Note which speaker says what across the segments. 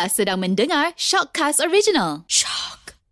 Speaker 1: Anda sedang mendengar Shockcast Original.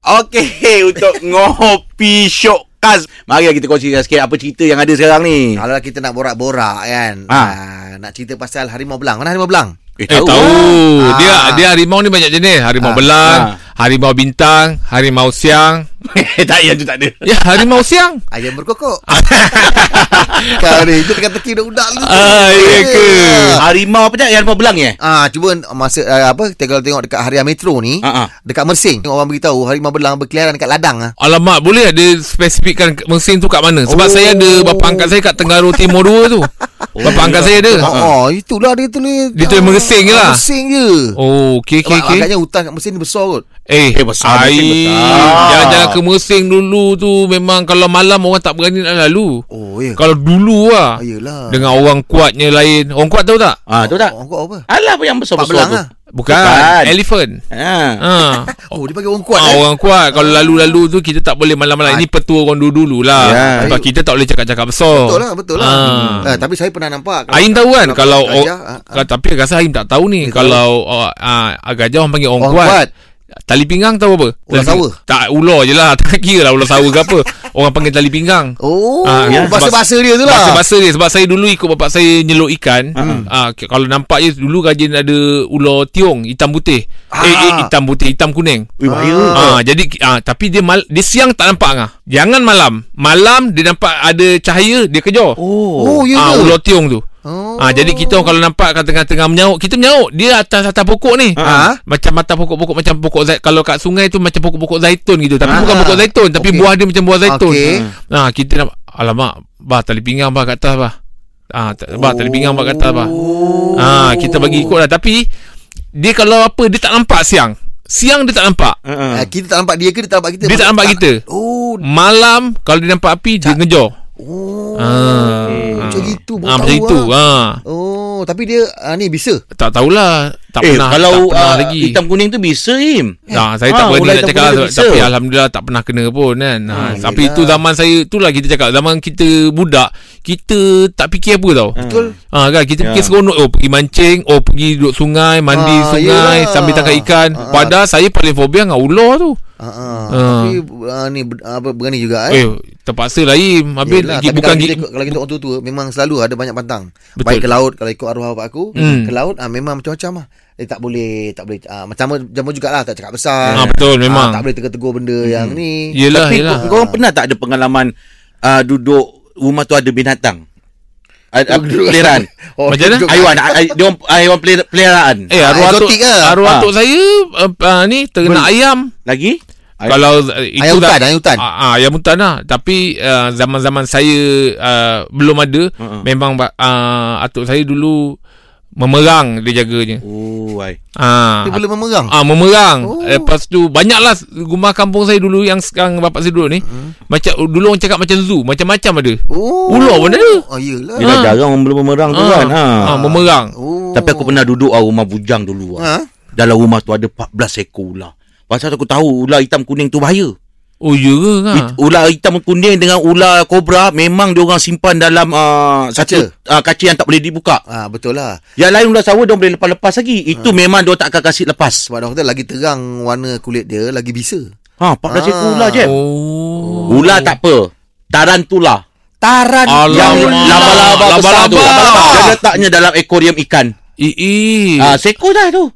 Speaker 2: Okey, untuk ngopi syokkas. Mari kita kongsikan sikit apa cerita yang ada sekarang ni.
Speaker 3: Kalau kita nak borak-borak kan
Speaker 2: Ha.
Speaker 3: ha. Nak cerita pasal harimau belang Mana harimau belang?
Speaker 2: Eh,
Speaker 4: Eh tahu.
Speaker 3: Ah.
Speaker 4: Dia dia harimau ni banyak jenis. Harimau
Speaker 3: Ah.
Speaker 4: belang,
Speaker 2: Ah.
Speaker 4: Harimau bintang, harimau siang.
Speaker 2: tak yang tu tak ada.
Speaker 4: Ya, harimau siang.
Speaker 3: Ayam berkokok Kau ni Itu teka-teki budak lu
Speaker 4: Ah, ya ke?
Speaker 2: Harimau apa tak? Yang harimau belang ya?
Speaker 3: Ah, cuba masa uh, apa kita kalau tengok dekat Harian Metro ni,
Speaker 2: ah.
Speaker 3: dekat Mersing orang beritahu harimau belang berkeliaran dekat ladang ah.
Speaker 4: Alamak, boleh ada spesifikkan mesin tu kat mana? Sebab
Speaker 3: Oh.
Speaker 4: saya ada bapa angkat saya kat Tenggara Timur 2 tu. Bapa angkat saya ada.
Speaker 3: Oh, oh, itulah dia tulis.
Speaker 4: Dia tulis mersing je lah.
Speaker 3: Mersing je.
Speaker 4: Oh, okey okey okey.
Speaker 3: Agaknya hutan kat Mersing ni besar kot.
Speaker 4: Eh,
Speaker 2: Eh, besar, mesin
Speaker 4: ai,
Speaker 2: besar.
Speaker 4: Jalan-jalan ke Mersing dulu tu memang kalau malam orang tak berani nak lalu.
Speaker 3: Oh, ya.
Speaker 4: Kalau dulu lah.
Speaker 3: Ah, yelah.
Speaker 4: Dengan orang kuatnya lain. Orang kuat tahu tak?
Speaker 2: Ah, tu tak?
Speaker 3: Oh, kau apa?
Speaker 2: Alah apa yang
Speaker 3: Pak
Speaker 2: besar-besar tu.
Speaker 3: ah.
Speaker 4: Bukan.
Speaker 2: Bukan.
Speaker 4: Elephant.
Speaker 2: Ha.
Speaker 4: Ha.
Speaker 3: Oh, dia bagi orang kuat
Speaker 4: Ah,
Speaker 3: eh.
Speaker 4: orang kuat Kalau lalu-lalu tu Kita tak boleh malam-malam. Ini petua orang dulu-dulu lah
Speaker 2: Ya.
Speaker 4: Sebab kita tak boleh cakap-cakap besar
Speaker 3: Betul lah, betul lah.
Speaker 4: Ah.
Speaker 3: Ah, tapi saya pernah nampak.
Speaker 4: Ain tahu kan Kalau oh,
Speaker 3: gajah, ah, ah.
Speaker 4: Tapi rasa Ain tak tahu ni Kalau oh, ah, Gajah orang panggil orang,
Speaker 3: Orang
Speaker 4: kuat.
Speaker 3: kuat.
Speaker 4: Tali pinggang tahu apa?
Speaker 3: Ular
Speaker 4: Tali-
Speaker 3: sawa.
Speaker 4: Tak ular je lah Tak kira lah ular sawa ke apa Orang panggil tali pinggang
Speaker 3: Oh,
Speaker 4: Ah, ya.
Speaker 3: bahasa-bahasa dia tu lah.
Speaker 4: Bahasa-bahasa dia Sebab saya dulu ikut bapak saya nyeluk ikan ah, k- Kalau nampak je Dulu rajin ada ular tiung Hitam putih
Speaker 3: Ah.
Speaker 4: Eh, eh hitam putih Hitam kuning
Speaker 2: Ui, bahaya.
Speaker 4: Ah, jadi ah, tapi dia mal, dia siang tak nampak ngah. Jangan malam. Malam dia nampak ada cahaya dia kejar.
Speaker 3: Oh, ya
Speaker 4: ah,
Speaker 3: ke?
Speaker 4: ular tiung tu. Ah, jadi kita kalau nampak kat tengah-tengah menyauk, kita menyauk. Dia atas atas pokok ni.
Speaker 3: Ah.
Speaker 4: Macam mata pokok-pokok macam pokok zai, kalau kat sungai tu macam pokok-pokok zaitun gitu. Tapi
Speaker 3: Ah.
Speaker 4: bukan pokok zaitun, tapi
Speaker 3: Okey.
Speaker 4: buah dia macam buah zaitun.
Speaker 3: Okey.
Speaker 4: Ah, kita nak alamak, bah tali pinggang bah kat atas bah. Ah, ta- bah tali pinggang bah kat atas bah. Ah, kita bagi ikut lah tapi dia kalau apa dia tak nampak siang. Siang dia tak nampak.
Speaker 2: Ha.
Speaker 3: Ah, kita tak nampak dia ke dia tak nampak kita?
Speaker 4: Dia tak nampak kita.
Speaker 3: Oh,
Speaker 4: Malam kalau dia nampak api dia ngejar.
Speaker 3: Oh.
Speaker 4: Ah.
Speaker 3: Macam gitu baru
Speaker 4: Ah macam itu.
Speaker 3: lah.
Speaker 4: Ah.
Speaker 3: Oh, tapi dia ah, ni bisa.
Speaker 4: Tak tahulah. Tak
Speaker 2: Eh,
Speaker 4: pernah
Speaker 2: kalau
Speaker 4: tak pernah
Speaker 2: ah,
Speaker 4: lagi.
Speaker 2: hitam kuning tu bisa, Im.
Speaker 4: Nah, saya
Speaker 2: Ah,
Speaker 4: tak berani
Speaker 2: ular
Speaker 4: nak cakap lah,
Speaker 2: bisa.
Speaker 4: tapi alhamdulillah tak pernah kena pun kan. Ha,
Speaker 3: Hmm,
Speaker 4: tapi itu zaman saya itulah kita cakap zaman kita budak, kita tak fikir apa tau.
Speaker 3: Betul.
Speaker 4: Ha kan kita
Speaker 2: Ya.
Speaker 4: fikir seronok oh pergi mancing, oh pergi duduk sungai, mandi
Speaker 3: Ah,
Speaker 4: sungai
Speaker 3: yelah.
Speaker 4: sambil tangkap ikan.
Speaker 3: Ah.
Speaker 4: Padahal saya paling fobia dengan ular tu.
Speaker 3: Ha ah.
Speaker 4: Ah.
Speaker 3: Tapi ah, ni apa berani juga eh.
Speaker 4: Eh, terpaksa lain. Habis
Speaker 3: Yelah,
Speaker 4: lagi bukan
Speaker 3: kalau kita, kalau kita orang tua-tua memang selalu ada banyak pantang.
Speaker 4: Betul.
Speaker 3: Baik ke laut kalau ikut arwah bapak aku,
Speaker 4: Hmm.
Speaker 3: ke laut ah memang macam-macam lah. Eh tak boleh tak boleh ah, macam jamu jugalah tak cakap besar.
Speaker 4: Ah, betul, memang.
Speaker 3: Ah, tak boleh tegur-tegur benda yang ni.
Speaker 4: Yelah,
Speaker 2: Tapi
Speaker 4: yelah.
Speaker 2: kau, kau pernah tak ada pengalaman uh, duduk rumah tu ada binatang? Uh, peliharaan.
Speaker 3: Oh,
Speaker 4: Macam mana?
Speaker 2: Haiwan, ah, ah, dia orang haiwan pelihara- peliharaan.
Speaker 4: Eh,
Speaker 3: Ah,
Speaker 4: arwah
Speaker 3: ke?
Speaker 4: arwah
Speaker 2: Ah.
Speaker 4: atuk saya uh, uh, ni ternak ayam.
Speaker 2: Lagi?
Speaker 4: Kalau uh, itu
Speaker 3: Ayam
Speaker 4: dah-
Speaker 3: hutan, ayam hutan.
Speaker 4: Ah, ah, ayam hutan lah. Tapi uh, zaman-zaman saya uh, belum ada.
Speaker 2: Uh-uh.
Speaker 4: Memang uh, atuk saya dulu memerang dia jaganya.
Speaker 2: Oh, ai.
Speaker 4: Ah,
Speaker 3: Dia boleh memerang.
Speaker 4: Ah memerang.
Speaker 3: Oh.
Speaker 4: Lepas tu banyaklah rumah kampung saya dulu yang sekarang bapak saya duduk ni.
Speaker 3: Hmm.
Speaker 4: Macam dulu orang cakap macam zoo, macam-macam ada.
Speaker 3: Oh.
Speaker 4: Ular pun ada.
Speaker 3: Oh, yelah.
Speaker 2: Dia dah
Speaker 4: Ah.
Speaker 2: jarang orang belum memerang tu kan. Ha.
Speaker 4: Ah, memerang.
Speaker 3: Oh.
Speaker 2: Tapi aku pernah duduk ah, rumah bujang dulu. Ah.
Speaker 3: Ha?
Speaker 2: Dalam rumah tu ada 14 ekor ular. Pasal aku tahu ular hitam kuning tu bahaya.
Speaker 4: Oh ya ke ha?
Speaker 2: Ha. Ular hitam kuning dengan ular kobra memang dia orang simpan dalam uh, satu uh, kaca yang tak boleh dibuka.
Speaker 3: Ah betul lah.
Speaker 2: Yang lain ular sawa dia boleh lepas-lepas lagi. Itu memang dia tak akan kasih lepas.
Speaker 3: Sebab doktor lagi terang warna kulit dia lagi bisa.
Speaker 2: Ha, 14 ekor
Speaker 3: Ah.
Speaker 2: ular je.
Speaker 4: Oh.
Speaker 2: Ular tak apa. Tarantula.
Speaker 3: Taran.
Speaker 2: Yang laba-laba besar tu.
Speaker 4: Laba-laba.
Speaker 2: Dia letaknya dalam aquarium ikan. Ah, seekor dah tu.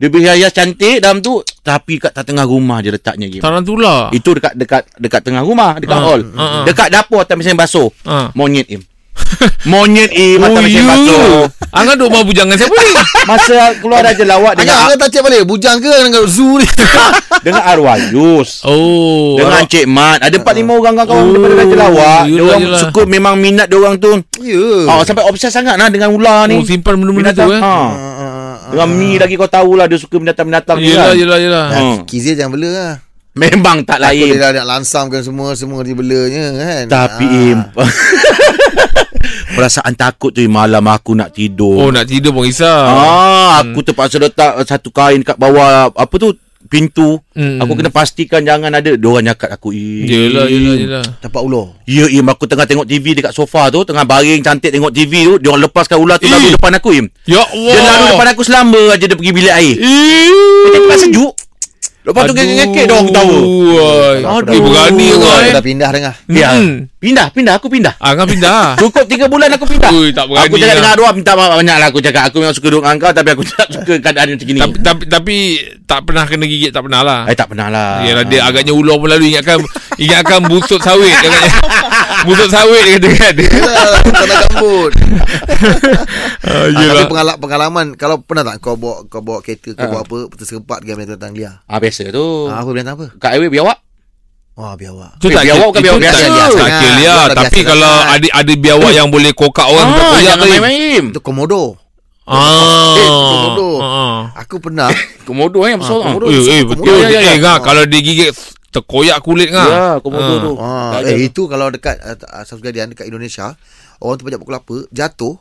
Speaker 2: Dia berhias cantik dalam tu tapi kat tengah rumah dia letaknya game.
Speaker 4: Tarantula.
Speaker 2: Itu dekat dekat dekat tengah rumah, dekat
Speaker 4: Ah,
Speaker 2: hall.
Speaker 4: ah, ah.
Speaker 2: Dekat dapur atas mesin basuh.
Speaker 4: Ah.
Speaker 2: Monyet im. Monyet im atas
Speaker 4: Oh,
Speaker 2: mesin
Speaker 4: ya.
Speaker 2: basuh.
Speaker 4: Angah duk mau bujangan siapa ni?
Speaker 2: Masa keluar Raja Lawak
Speaker 3: Agak
Speaker 2: dengan
Speaker 3: agak tak cek balik Bujang ke dengan zoo ni
Speaker 2: dengan arwah Yus.
Speaker 4: Oh.
Speaker 2: Dengan Cik Mat Ada 4-5 orang kawan
Speaker 4: Oh,
Speaker 2: daripada Raja Lawak Dia orang suka Memang minat dia orang tu
Speaker 3: Ya
Speaker 2: oh, Sampai obses sangat lah Dengan ular ni
Speaker 4: Oh, simpan benda-benda tu eh.
Speaker 2: ha.
Speaker 3: Ah,
Speaker 2: Dengan Mi lagi kau tahulah Dia suka binatang-binatang ni
Speaker 4: Yelah,
Speaker 2: kan
Speaker 4: yelah, yelah.
Speaker 2: Ha.
Speaker 3: Kizia jangan bela lah
Speaker 2: Memang tak lain
Speaker 3: dia dah nak lansamkan semua Semua dia belanya kan
Speaker 2: Tapi
Speaker 3: Ah.
Speaker 2: Im Perasaan takut tu Malam aku nak tidur
Speaker 4: Oh, nak tidur pun risau.
Speaker 2: Ah, aku terpaksa letak satu kain kat bawah apa tu pintu.
Speaker 4: Hmm.
Speaker 2: Aku kena pastikan jangan ada diorang nyakat aku. Im.
Speaker 4: Yelah, yelah, yelah.
Speaker 3: Dapat ular.
Speaker 2: Ya, Im. Aku tengah tengok TV dekat sofa tu. Tengah baring cantik tengok TV tu. Diorang lepaskan ular tu
Speaker 4: Eh.
Speaker 2: lalu depan aku, Im.
Speaker 4: Ya Allah.
Speaker 2: Dia lalu depan aku selama aja dia pergi bilik air.
Speaker 4: Eh.
Speaker 2: Dia tempat sejuk. Lepas tu ngekek dia orang ketawa.
Speaker 4: Aduh. Eh, berani
Speaker 3: Aku
Speaker 4: kau eh.
Speaker 3: dah pindah dengar.
Speaker 2: Ya.
Speaker 4: Hmm.
Speaker 2: Pindah, pindah. Aku pindah.
Speaker 4: Ah, kau pindah.
Speaker 2: Cukup 3 bulan aku pindah.
Speaker 4: Ui, tak berani
Speaker 2: aku cakap
Speaker 4: lah.
Speaker 2: dengan Arwah minta maaf banyak lah aku cakap. Aku memang suka duduk dengan kau tapi aku tak suka keadaan macam gini.
Speaker 4: tapi, tapi tapi tak pernah kena gigit tak pernah lah.
Speaker 2: Eh tak pernah lah.
Speaker 4: Yalah dia agaknya ular pun lalu ingatkan ingatkan busut sawit busut sawit dia kata kan.
Speaker 3: Tak nak gambut.
Speaker 4: Ah,
Speaker 3: Ah, tapi pengalaman, pengalaman kalau pernah tak kau bawa kau bawa kereta kau
Speaker 2: Ah.
Speaker 3: bawa apa terserempak dengan binatang liar.
Speaker 2: Ah biasa tu.
Speaker 3: Ah, apa binatang apa?
Speaker 2: Kat highway biawak.
Speaker 3: Wah, biawak.
Speaker 4: Tu
Speaker 2: Eh,
Speaker 4: tak
Speaker 2: biawak bukan
Speaker 4: itu
Speaker 2: biawak
Speaker 4: tak-
Speaker 2: biasa.
Speaker 4: Tak
Speaker 3: Biasa.
Speaker 4: kira
Speaker 3: Biawak dah
Speaker 4: Tapi kalau ada ada biawak yang boleh kokak orang tak
Speaker 2: ah, jangan
Speaker 4: tu.
Speaker 2: main-main.
Speaker 3: Itu komodo.
Speaker 4: Ah.
Speaker 3: Eh, komodo.
Speaker 4: Ah.
Speaker 3: Aku pernah
Speaker 2: Komodo eh yang besar.
Speaker 3: Ah.
Speaker 4: Eh, eh
Speaker 3: Komodo.
Speaker 4: betul.
Speaker 2: Ya, ya, ya.
Speaker 4: Eh, kalau dia gigit terkoyak kulit ngah.
Speaker 2: Ya, komodo
Speaker 4: Ah.
Speaker 2: tu. Ada.
Speaker 3: eh itu kalau dekat uh, South Guardian dekat Indonesia, orang tu banyak pukul apa, jatuh,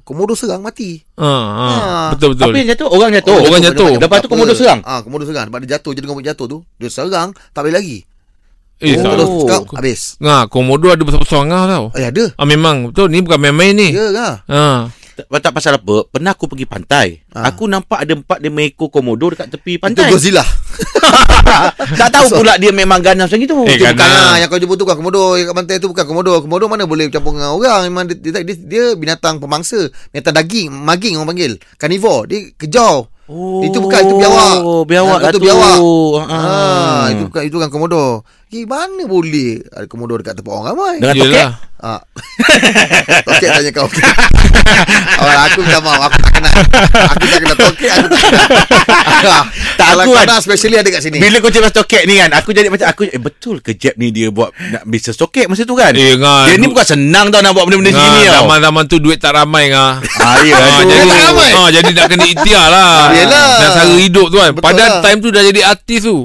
Speaker 3: komodo serang mati.
Speaker 4: Ah, ah.
Speaker 3: Ah.
Speaker 4: Betul betul.
Speaker 2: Apa yang jatuh? Orang jatuh.
Speaker 4: Oh, orang jatuh.
Speaker 2: Lepas tu komodo serang?
Speaker 3: Ah, komodo serang. Sebab dia jatuh, jadi komodo jatuh tu, dia serang, tak boleh lagi.
Speaker 4: Eh,
Speaker 2: Oh.
Speaker 3: Komodo serang, habis.
Speaker 4: Ngah, komodo ada besar-besar ngah tau.
Speaker 3: Eh, ada.
Speaker 4: Ah memang betul ni bukan main-main ni.
Speaker 3: Ya kan?
Speaker 4: Ah.
Speaker 2: Tak, tak pasal apa. Pernah aku pergi pantai.
Speaker 3: Ah.
Speaker 2: Aku nampak ada empat lima ekor komodo dekat tepi
Speaker 3: Itu
Speaker 2: pantai.
Speaker 3: Godzilla.
Speaker 2: tak tahu pula dia memang ganas macam itu.
Speaker 4: Eh,
Speaker 3: Itu
Speaker 4: kan
Speaker 3: bukan
Speaker 4: lah.
Speaker 3: lah Yang kau jumpa tu bukan komodo Yang kat pantai tu bukan komodo Komodo mana boleh campur dengan orang Memang dia, dia, dia, dia binatang pemangsa Binatang daging Maging orang panggil Carnivore Dia kejar
Speaker 2: Oh,
Speaker 3: Itu bukan Itu biawak
Speaker 2: biawak
Speaker 3: Ah, Itu
Speaker 2: tu.
Speaker 3: biawak
Speaker 2: Ah.
Speaker 3: ah. Itu bukan Itu kan komodo Gimana boleh Ada komodo dekat tempat orang ramai
Speaker 2: Dengan tokek.
Speaker 4: Yelah.
Speaker 3: Ah. Tokek tanya kau okay. Awal aku minta maaf Aku tak kena Aku tak kena tokek Aku tak kena
Speaker 2: Tak,
Speaker 3: Kalau
Speaker 2: aku kan-
Speaker 3: Especially ada kat sini
Speaker 2: Bila kau cakap tokek ni kan Aku jadi macam aku eh, Betul ke Jeb ni dia buat Nak bisnes tokek masa tu kan
Speaker 4: Eh, ngah.
Speaker 2: Dia ni bukan senang tau Nak buat benda-benda
Speaker 4: Ngah,
Speaker 2: segini tau
Speaker 4: zaman-zaman tu duit tak ramai ngah.
Speaker 2: Ah, ya,
Speaker 4: Ah,
Speaker 2: tu.
Speaker 4: jadi
Speaker 3: tak ramai.
Speaker 4: ah, jadi nak kena ikhtiar lah.
Speaker 3: Yelah.
Speaker 4: Nak cara hidup tu kan.
Speaker 3: Betul
Speaker 4: Padahal
Speaker 3: lah.
Speaker 4: time tu dah jadi artis tu.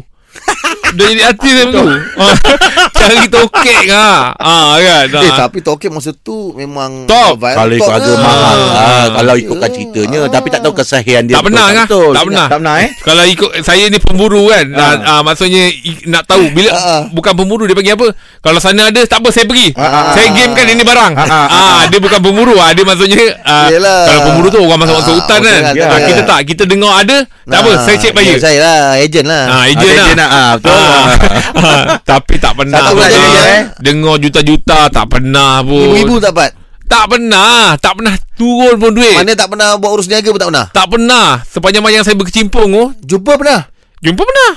Speaker 4: Dah jadi artis time tu. Ah, Cari tokek ah. Ah kan.
Speaker 3: Eh
Speaker 4: Ah.
Speaker 3: tapi tokek masa tu Memang
Speaker 4: Top.
Speaker 3: viral
Speaker 2: Kalau ikut harga
Speaker 3: lah.
Speaker 2: mahal lah. Kalau
Speaker 3: Ya.
Speaker 2: ikutkan ceritanya
Speaker 3: Ah.
Speaker 2: Tapi tak tahu kesahihan dia
Speaker 4: Tak pernah kan? Tak pernah.
Speaker 2: Tak pernah eh
Speaker 4: Kalau ikut saya ni pemburu kan.
Speaker 2: Ah.
Speaker 4: Ah. Ah, maksudnya nak tahu bila
Speaker 3: Ah, ah.
Speaker 4: bukan pemburu dia panggil apa? Kalau sana ada tak apa saya pergi.
Speaker 2: Ah, ah,
Speaker 4: saya
Speaker 2: ah,
Speaker 4: game kan ini barang.
Speaker 2: Ah, ah,
Speaker 4: Ah,
Speaker 2: ah.
Speaker 4: dia bukan pemburu ah. Dia maksudnya ah, kalau pemburu tu orang masuk masuk
Speaker 3: Ah,
Speaker 4: hutan kan.
Speaker 3: betul kan,
Speaker 4: Ah,
Speaker 3: betul.
Speaker 4: kita tak kita dengar ada tak apa saya cek bayar.
Speaker 3: ya, Saya lah Agent lah
Speaker 4: Ah,
Speaker 2: Ah,
Speaker 4: lah.
Speaker 2: dia nak, ah, betul.
Speaker 4: Ah, Tapi tak pernah Pun.
Speaker 3: jadi eh?
Speaker 4: Dengar juta-juta tak pernah pun.
Speaker 3: Ibu-ibu tak dapat
Speaker 4: Tak pernah. Tak pernah turun pun duit.
Speaker 3: Mana tak pernah Buat urus niaga pun tak pernah
Speaker 4: Tak pernah. Sepanjang yang saya berkecimpung tu,
Speaker 3: Jumpa pernah
Speaker 4: jumpa pernah.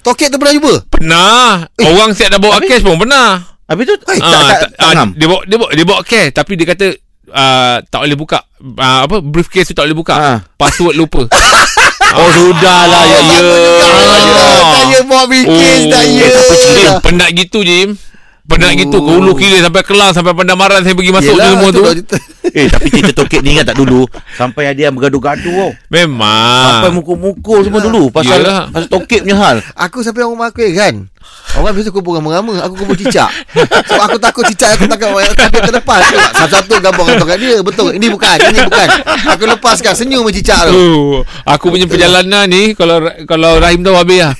Speaker 3: Tokek tu pernah jumpa
Speaker 4: Pernah.
Speaker 3: Eh,
Speaker 4: Orang siap dah bawa
Speaker 2: habis-
Speaker 4: cash pun pernah.
Speaker 2: Habis tu
Speaker 3: Eh,
Speaker 2: tak,
Speaker 4: Ah,
Speaker 2: tak, tak, tak
Speaker 4: ah,
Speaker 2: ngam.
Speaker 4: dia bawa dia bawa dia bawa cash tapi dia kata uh, tak boleh buka uh, apa briefcase tu tak boleh buka.
Speaker 2: Ah.
Speaker 4: Password lupa.
Speaker 2: Oh sudahlah ya ya.
Speaker 3: Tak ya bawa bikin Tak ya
Speaker 4: penat gitu Jim. Penat gitu ke hulu kira sampai kelang sampai pandang marah saya pergi masuk
Speaker 3: Yelah,
Speaker 4: semua
Speaker 3: tu.
Speaker 2: Eh tapi cerita tokek ni ingat tak dulu? Sampai ada yang bergaduh-gaduh tau
Speaker 4: Memang.
Speaker 2: Sampai mukul-mukul semua dulu Pasal
Speaker 4: Yelah.
Speaker 2: pasal tokek punya hal.
Speaker 3: Aku sampai orang rumah aku eh, kan? Orang biasa kumpul rama-rama Aku kumpul cicak. Sebab aku takut cicak Aku takut orang Tapi terlepas tu Satu-satu gambar gambar kat dia Betul. Ini bukan Ini bukan. Aku lepaskan Senyum cicak tu.
Speaker 4: Oh, aku punya perjalanan ni kalau kalau Rahim tahu habis lah.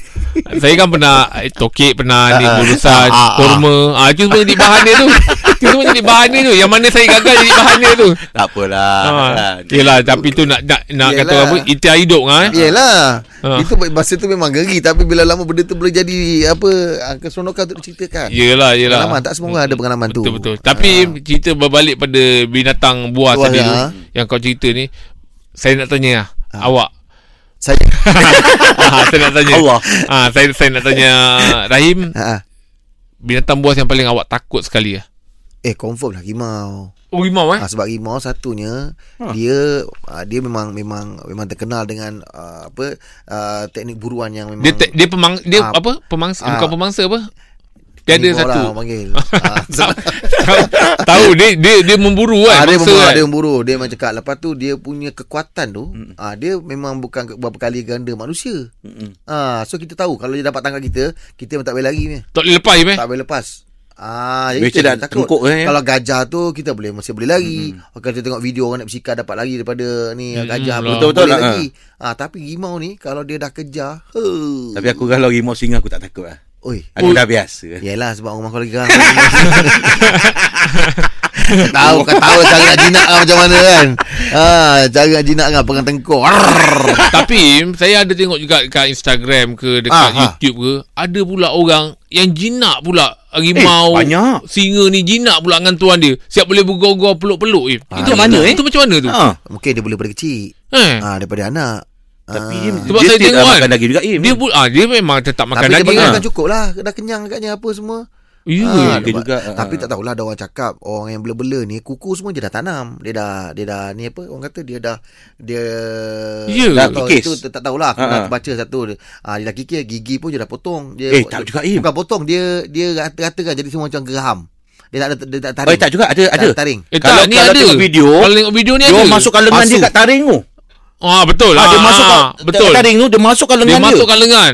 Speaker 4: Saya kan pernah eh, tokek pernah ni
Speaker 2: Ah, ah.
Speaker 4: urusan
Speaker 2: Ah, ah,
Speaker 4: korma. Ah itu semua jadi bahan dia tu. Itu semua jadi bahan dia tu. Yang mana saya gagal jadi bahan dia tu.
Speaker 2: Tak apalah
Speaker 4: Ah,
Speaker 2: kan.
Speaker 4: yelah tapi tu nak nak, nak kata apa ikhtiar hidup kan. eh.
Speaker 3: Yelah
Speaker 4: Ha.
Speaker 3: Itu masa tu memang geri Tapi bila lama benda tu boleh jadi Apa ah, Keseronokan untuk diceritakan
Speaker 4: Yelah yelah.
Speaker 3: Pengalaman Tak semua orang ada pengalaman tu
Speaker 4: Betul betul. Tapi cerita berbalik pada binatang buah
Speaker 3: Buah
Speaker 4: tadi
Speaker 3: ya.
Speaker 4: tu yang kau cerita ni saya nak tanya lah,
Speaker 3: Ha.
Speaker 4: awak.
Speaker 3: Saya
Speaker 4: Ah, saya nak tanya.
Speaker 2: Allah.
Speaker 4: Ah, saya saya nak tanya Rahim
Speaker 3: ha, ha.
Speaker 4: binatang buas yang paling awak takut sekali lah.
Speaker 3: Eh confirm lah Rimau
Speaker 4: Oh rimau eh?
Speaker 3: ha, Sebab rimau satunya
Speaker 2: Ha.
Speaker 3: Dia Dia memang Memang memang terkenal dengan Apa Teknik buruan yang memang
Speaker 4: Dia te, dia pemang dia
Speaker 3: Ah.
Speaker 4: apa? Pemangsa
Speaker 3: Ah.
Speaker 4: bukan pemangsa apa? Dia ada
Speaker 3: Carnivore
Speaker 4: satu.
Speaker 3: orang panggil. Ah,
Speaker 4: tahu, tahu dia dia dia memburu kan.
Speaker 3: Ah, dia memburu,
Speaker 4: kan?
Speaker 3: dia memburu. Dia macam cakap lepas tu dia punya kekuatan tu, ah dia memang bukan ke- berapa kali ganda manusia. Ah so kita tahu kalau dia dapat tangkap kita, kita memang tak boleh lari ni.
Speaker 4: Tak boleh lepas je eh?
Speaker 3: Tak boleh lepas. Ah, itu
Speaker 2: dah
Speaker 3: takut.
Speaker 2: tengkuk, eh.
Speaker 3: Kalau gajah tu kita boleh masih boleh lari. Hmm. Kalau kita tengok video orang nak bersikar dapat lari daripada ni
Speaker 4: Hmm,
Speaker 3: gajah
Speaker 4: lah.
Speaker 2: Betul-betul
Speaker 3: boleh
Speaker 2: lah,
Speaker 3: lagi. Ah, tapi rimau ni kalau dia dah kejar, huh.
Speaker 2: Tapi aku kalau rimau singa aku tak takut.
Speaker 3: Oi.
Speaker 2: Aku dah biasa.
Speaker 3: Yalah sebab rumah kau lagi geram. tahu kau tahu cara nak jinak lah macam mana kan. Ha, cara nak jinak kan pegang tengkuk. Arrrr.
Speaker 4: Tapi saya ada tengok juga dekat Instagram ke dekat
Speaker 3: Ah.
Speaker 4: YouTube ke ada pula orang yang jinak pula harimau
Speaker 2: Eh, banyak.
Speaker 4: singa ni jinak pula dengan tuan dia siap boleh bergogor peluk-peluk eh.
Speaker 3: Ah,
Speaker 4: itu
Speaker 2: mana, eh?
Speaker 4: itu macam mana tu
Speaker 2: Ha.
Speaker 3: Mungkin dia boleh daripada kecil.
Speaker 4: eh
Speaker 3: Ha, daripada anak.
Speaker 2: Tapi
Speaker 3: Ah.
Speaker 2: dia,
Speaker 4: Sebab
Speaker 2: dia
Speaker 4: saya
Speaker 2: still
Speaker 4: tengok
Speaker 2: dah
Speaker 4: kan,
Speaker 2: makan daging juga. Eh,
Speaker 4: dia pun ah dia memang tetap makan
Speaker 3: Tapi dia
Speaker 4: daging
Speaker 3: makan
Speaker 4: ah.
Speaker 3: cukup lah. Dah kenyang agaknya apa semua.
Speaker 4: Ya.
Speaker 3: Ah,
Speaker 2: okey
Speaker 3: dia-
Speaker 2: juga.
Speaker 3: Tapi
Speaker 2: Ah.
Speaker 3: tak tahulah ada orang cakap orang yang bela-bela ni kuku semua dia dah tanam. Dia dah dia dah ni apa orang kata dia dah dia
Speaker 4: Ya.
Speaker 3: tak
Speaker 2: Dah
Speaker 3: tahu,
Speaker 2: kikis.
Speaker 3: itu tak tahulah aku
Speaker 2: Ah, ah.
Speaker 3: baca satu ah dia dah kikis gigi pun dia dah potong. Dia
Speaker 2: Eh, tak juga, Im.
Speaker 3: Bukan potong dia dia rata-ratakan jadi semua macam geraham. Dia tak ada dia tak
Speaker 2: Oh,
Speaker 3: taring.
Speaker 2: tak juga ada ada.
Speaker 3: Tak taring.
Speaker 4: Eh,
Speaker 2: Kalau-
Speaker 4: tak, ni
Speaker 2: kalau
Speaker 4: ada.
Speaker 2: tengok video,
Speaker 4: Kalau tengok video ni
Speaker 2: Dia
Speaker 4: ada.
Speaker 2: masukkan lengan dia
Speaker 3: Masuk.
Speaker 2: kat taring tu.
Speaker 4: Ah betul
Speaker 2: Ah,
Speaker 4: lah.
Speaker 2: dia masuk kat
Speaker 4: betul.
Speaker 2: kat taring tu dia masukkan
Speaker 4: Dia
Speaker 2: lengan dia.
Speaker 4: masukkan lengan.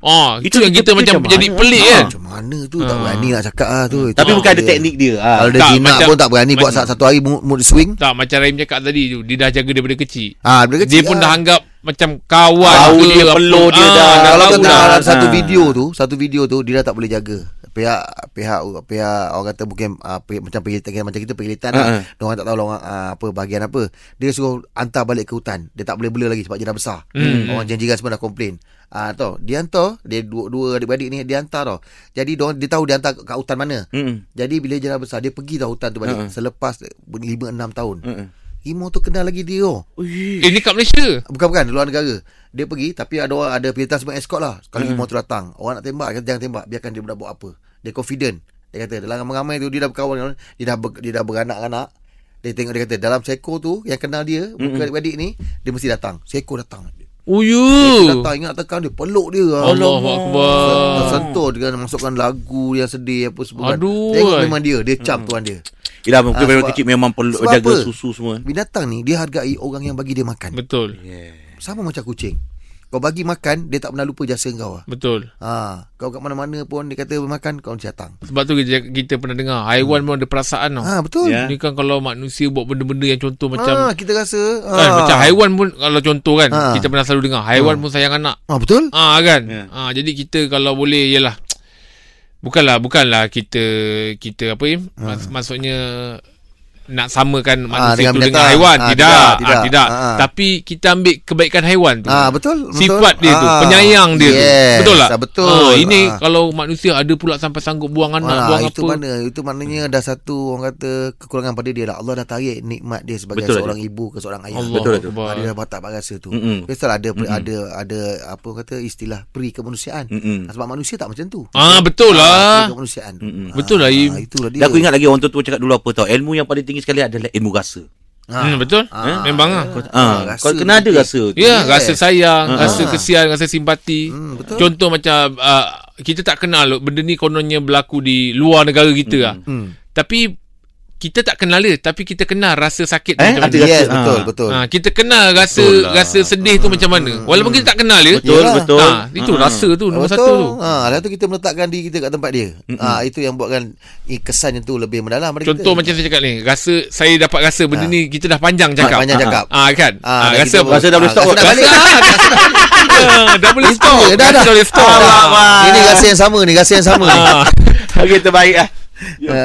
Speaker 4: Ah, itu,
Speaker 2: Itu
Speaker 4: yang
Speaker 2: kita-
Speaker 4: kita macam
Speaker 2: macam
Speaker 4: jadi
Speaker 2: mana?
Speaker 4: pelik
Speaker 2: Ah.
Speaker 4: kan.
Speaker 3: Macam mana tu tak
Speaker 4: Ah.
Speaker 3: berani nak cakap ah tu.
Speaker 2: Tapi
Speaker 3: Itu
Speaker 2: bukan ada
Speaker 3: dia.
Speaker 2: teknik dia. Ah.
Speaker 3: Kalau dia jinak
Speaker 4: macam-
Speaker 3: pun tak berani buat
Speaker 4: macam-
Speaker 3: satu satu hari mood, swing.
Speaker 4: Tak macam Rahim cakap tadi tu Dia dah jaga daripada kecil
Speaker 3: Ah, daripada
Speaker 4: Dia
Speaker 3: kecil
Speaker 4: pun
Speaker 3: lah.
Speaker 4: dah anggap Macam kawan
Speaker 2: Tahu dia, peluh dia
Speaker 4: Ah,
Speaker 2: dah.
Speaker 3: Kalau
Speaker 4: dah.
Speaker 3: dalam satu video tu, satu video tu dia dah tak boleh jaga. Pihak pihak pihak orang kata mungkin uh, pihak, macam penggilitan macam kita penggilitan
Speaker 2: Ah,
Speaker 3: lah.
Speaker 2: ah.
Speaker 3: Dia orang tak tahu lah orang uh, apa bahagian apa. Dia suruh hantar balik ke hutan. Dia tak boleh bela lagi sebab dia dah besar.
Speaker 4: Hmm.
Speaker 3: Orang janjikan semua dah komplain. Ah uh, tau, dia hantar, dia dua dua adik-beradik ni dia hantar tau. Jadi dia, dia tahu dia hantar kat hutan mana.
Speaker 2: Hmm.
Speaker 3: Jadi bila dia dah besar dia pergi tau hutan tu balik
Speaker 2: ah.
Speaker 3: selepas 5 6 tahun.
Speaker 2: Hmm.
Speaker 3: Rimau tu kenal lagi dia oh.
Speaker 2: Ui.
Speaker 4: Eh ni kat Malaysia
Speaker 3: Bukan-bukan di luar negara. Dia pergi tapi ada orang ada pilihan sebagai escort lah.
Speaker 2: Hmm.
Speaker 3: mm. tu datang, orang nak tembak kata jangan tembak, biarkan dia nak buat apa. Dia confident. Dia kata dalam ramai-ramai tu dia dah berkawan dengan dia dah ber, dia dah beranak-anak. Dia tengok dia kata dalam seekor tu yang kenal dia, bukan adik-adik ni, dia mesti datang. Seekor datang.
Speaker 4: Oh
Speaker 3: Dia datang ingat tekan dia, peluk dia.
Speaker 4: Allah Akbar
Speaker 3: Tersentuh dengan masukkan lagu yang sedih apa semua. kan.
Speaker 4: Aduh,
Speaker 3: Tengok
Speaker 4: ai.
Speaker 3: memang dia, dia cap tuan dia.
Speaker 2: Yelah mungkin
Speaker 3: Ah,
Speaker 2: memang kecil memang perlu jaga
Speaker 3: apa?
Speaker 2: susu semua.
Speaker 3: Binatang ni dia hargai orang yang bagi dia makan.
Speaker 4: Betul
Speaker 3: Sama macam kucing. Kau bagi makan, dia tak pernah lupa jasa kau lah.
Speaker 4: Betul
Speaker 3: Ha, kau kat mana-mana pun dia kata makan kau mesti datang.
Speaker 4: Sebab tu kita, kita pernah dengar Haiwan pun ada perasaan tau
Speaker 3: Ha, betul.
Speaker 2: Ya.
Speaker 4: Ni kan kalau manusia buat benda-benda yang contoh macam
Speaker 3: ha, kita rasa ha.
Speaker 4: kan, Macam haiwan pun Kalau contoh kan
Speaker 3: Ah.
Speaker 4: Kita pernah selalu dengar Haiwan pun sayang anak
Speaker 3: Ha, betul?
Speaker 4: Ah kan.
Speaker 2: Ya.
Speaker 4: Ah jadi kita kalau boleh ialah bukanlah bukanlah kita kita apa Im? Mas, maksudnya nak samakan
Speaker 3: Ah,
Speaker 4: manusia
Speaker 3: dengan
Speaker 4: tu dengan haiwan
Speaker 3: Ah,
Speaker 4: tidak
Speaker 3: tidak,
Speaker 4: tidak,
Speaker 3: tidak.
Speaker 4: ah, tidak.
Speaker 3: Ah.
Speaker 4: tapi kita ambil kebaikan haiwan tu
Speaker 3: Ha, betul, betul.
Speaker 4: sifat dia tu
Speaker 3: Ah,
Speaker 4: penyayang dia
Speaker 3: yes,
Speaker 4: tu betul tak
Speaker 3: ah, Betul.
Speaker 4: Ah, ini
Speaker 3: Ah.
Speaker 4: kalau manusia ada pula sampai sanggup buang anak
Speaker 3: Ah,
Speaker 4: buang
Speaker 3: itu
Speaker 4: apa
Speaker 3: mana itu maknanya dah satu orang kata kekurangan pada dia lah Allah dah tarik nikmat dia sebagai
Speaker 2: Betul,
Speaker 3: seorang ibu ke seorang ayah
Speaker 4: Allah
Speaker 2: Betul, betul.
Speaker 4: Akbar.
Speaker 3: Ah, dia dah tak rasa tu. Biasalah ada ada ada apa orang kata istilah peri kemanusiaan
Speaker 2: Mm-mm.
Speaker 3: sebab manusia tak macam tu
Speaker 4: ah betul lah
Speaker 3: Peri kemanusiaan
Speaker 2: Mm-mm.
Speaker 4: Betul lah, Im.
Speaker 3: itulah dia
Speaker 2: aku ingat lagi orang tua cakap dulu apa tau. Ilmu yang paling tinggi sekali adalah ilmu rasa.
Speaker 3: Ha.
Speaker 4: Hmm, betul
Speaker 3: Ah,
Speaker 4: memang lah
Speaker 2: Ah,
Speaker 3: rasa
Speaker 2: kau kena ada rasa tu.
Speaker 4: Ya,
Speaker 3: Yes.
Speaker 4: rasa sayang,
Speaker 2: Ah.
Speaker 4: rasa kesian, rasa simpati.
Speaker 3: Hmm, betul.
Speaker 4: Contoh macam uh, kita tak kenal benda ni kononnya berlaku di luar negara kita lah.
Speaker 3: Hmm.
Speaker 4: Tapi kita tak kenal dia, tapi kita kenal rasa sakit tu
Speaker 2: Eh,
Speaker 4: macam mana.
Speaker 3: Yes, betul betul.
Speaker 4: Ha, kita kenal rasa
Speaker 2: Betul lah.
Speaker 4: rasa sedih tu macam mana. Walaupun kita tak kenal dia.
Speaker 2: Betul,
Speaker 3: Yelah.
Speaker 2: betul.
Speaker 4: Ha, itu
Speaker 2: Ah.
Speaker 4: rasa tu nombor
Speaker 3: Betul.
Speaker 4: satu tu.
Speaker 3: Ha, lepas tu kita meletakkan diri kita kat tempat dia. Ha, itu yang buatkan eh, kesan yang tu lebih mendalam pada
Speaker 4: Contoh
Speaker 3: kita.
Speaker 4: macam saya cakap ni, rasa saya dapat rasa benda
Speaker 3: Ha.
Speaker 4: ni kita dah panjang cakap.
Speaker 3: panjang cakap.
Speaker 4: Ah kan?
Speaker 3: Ah, dah
Speaker 4: rasa
Speaker 2: Rasa dah boleh stop.
Speaker 3: rasa dah balik.
Speaker 4: Ah, dah boleh stop.
Speaker 3: dah,
Speaker 4: boleh stop.
Speaker 3: Ini rasa yang sama ni, rasa yang sama ni.
Speaker 2: Okey terbaik lah.
Speaker 3: Ha.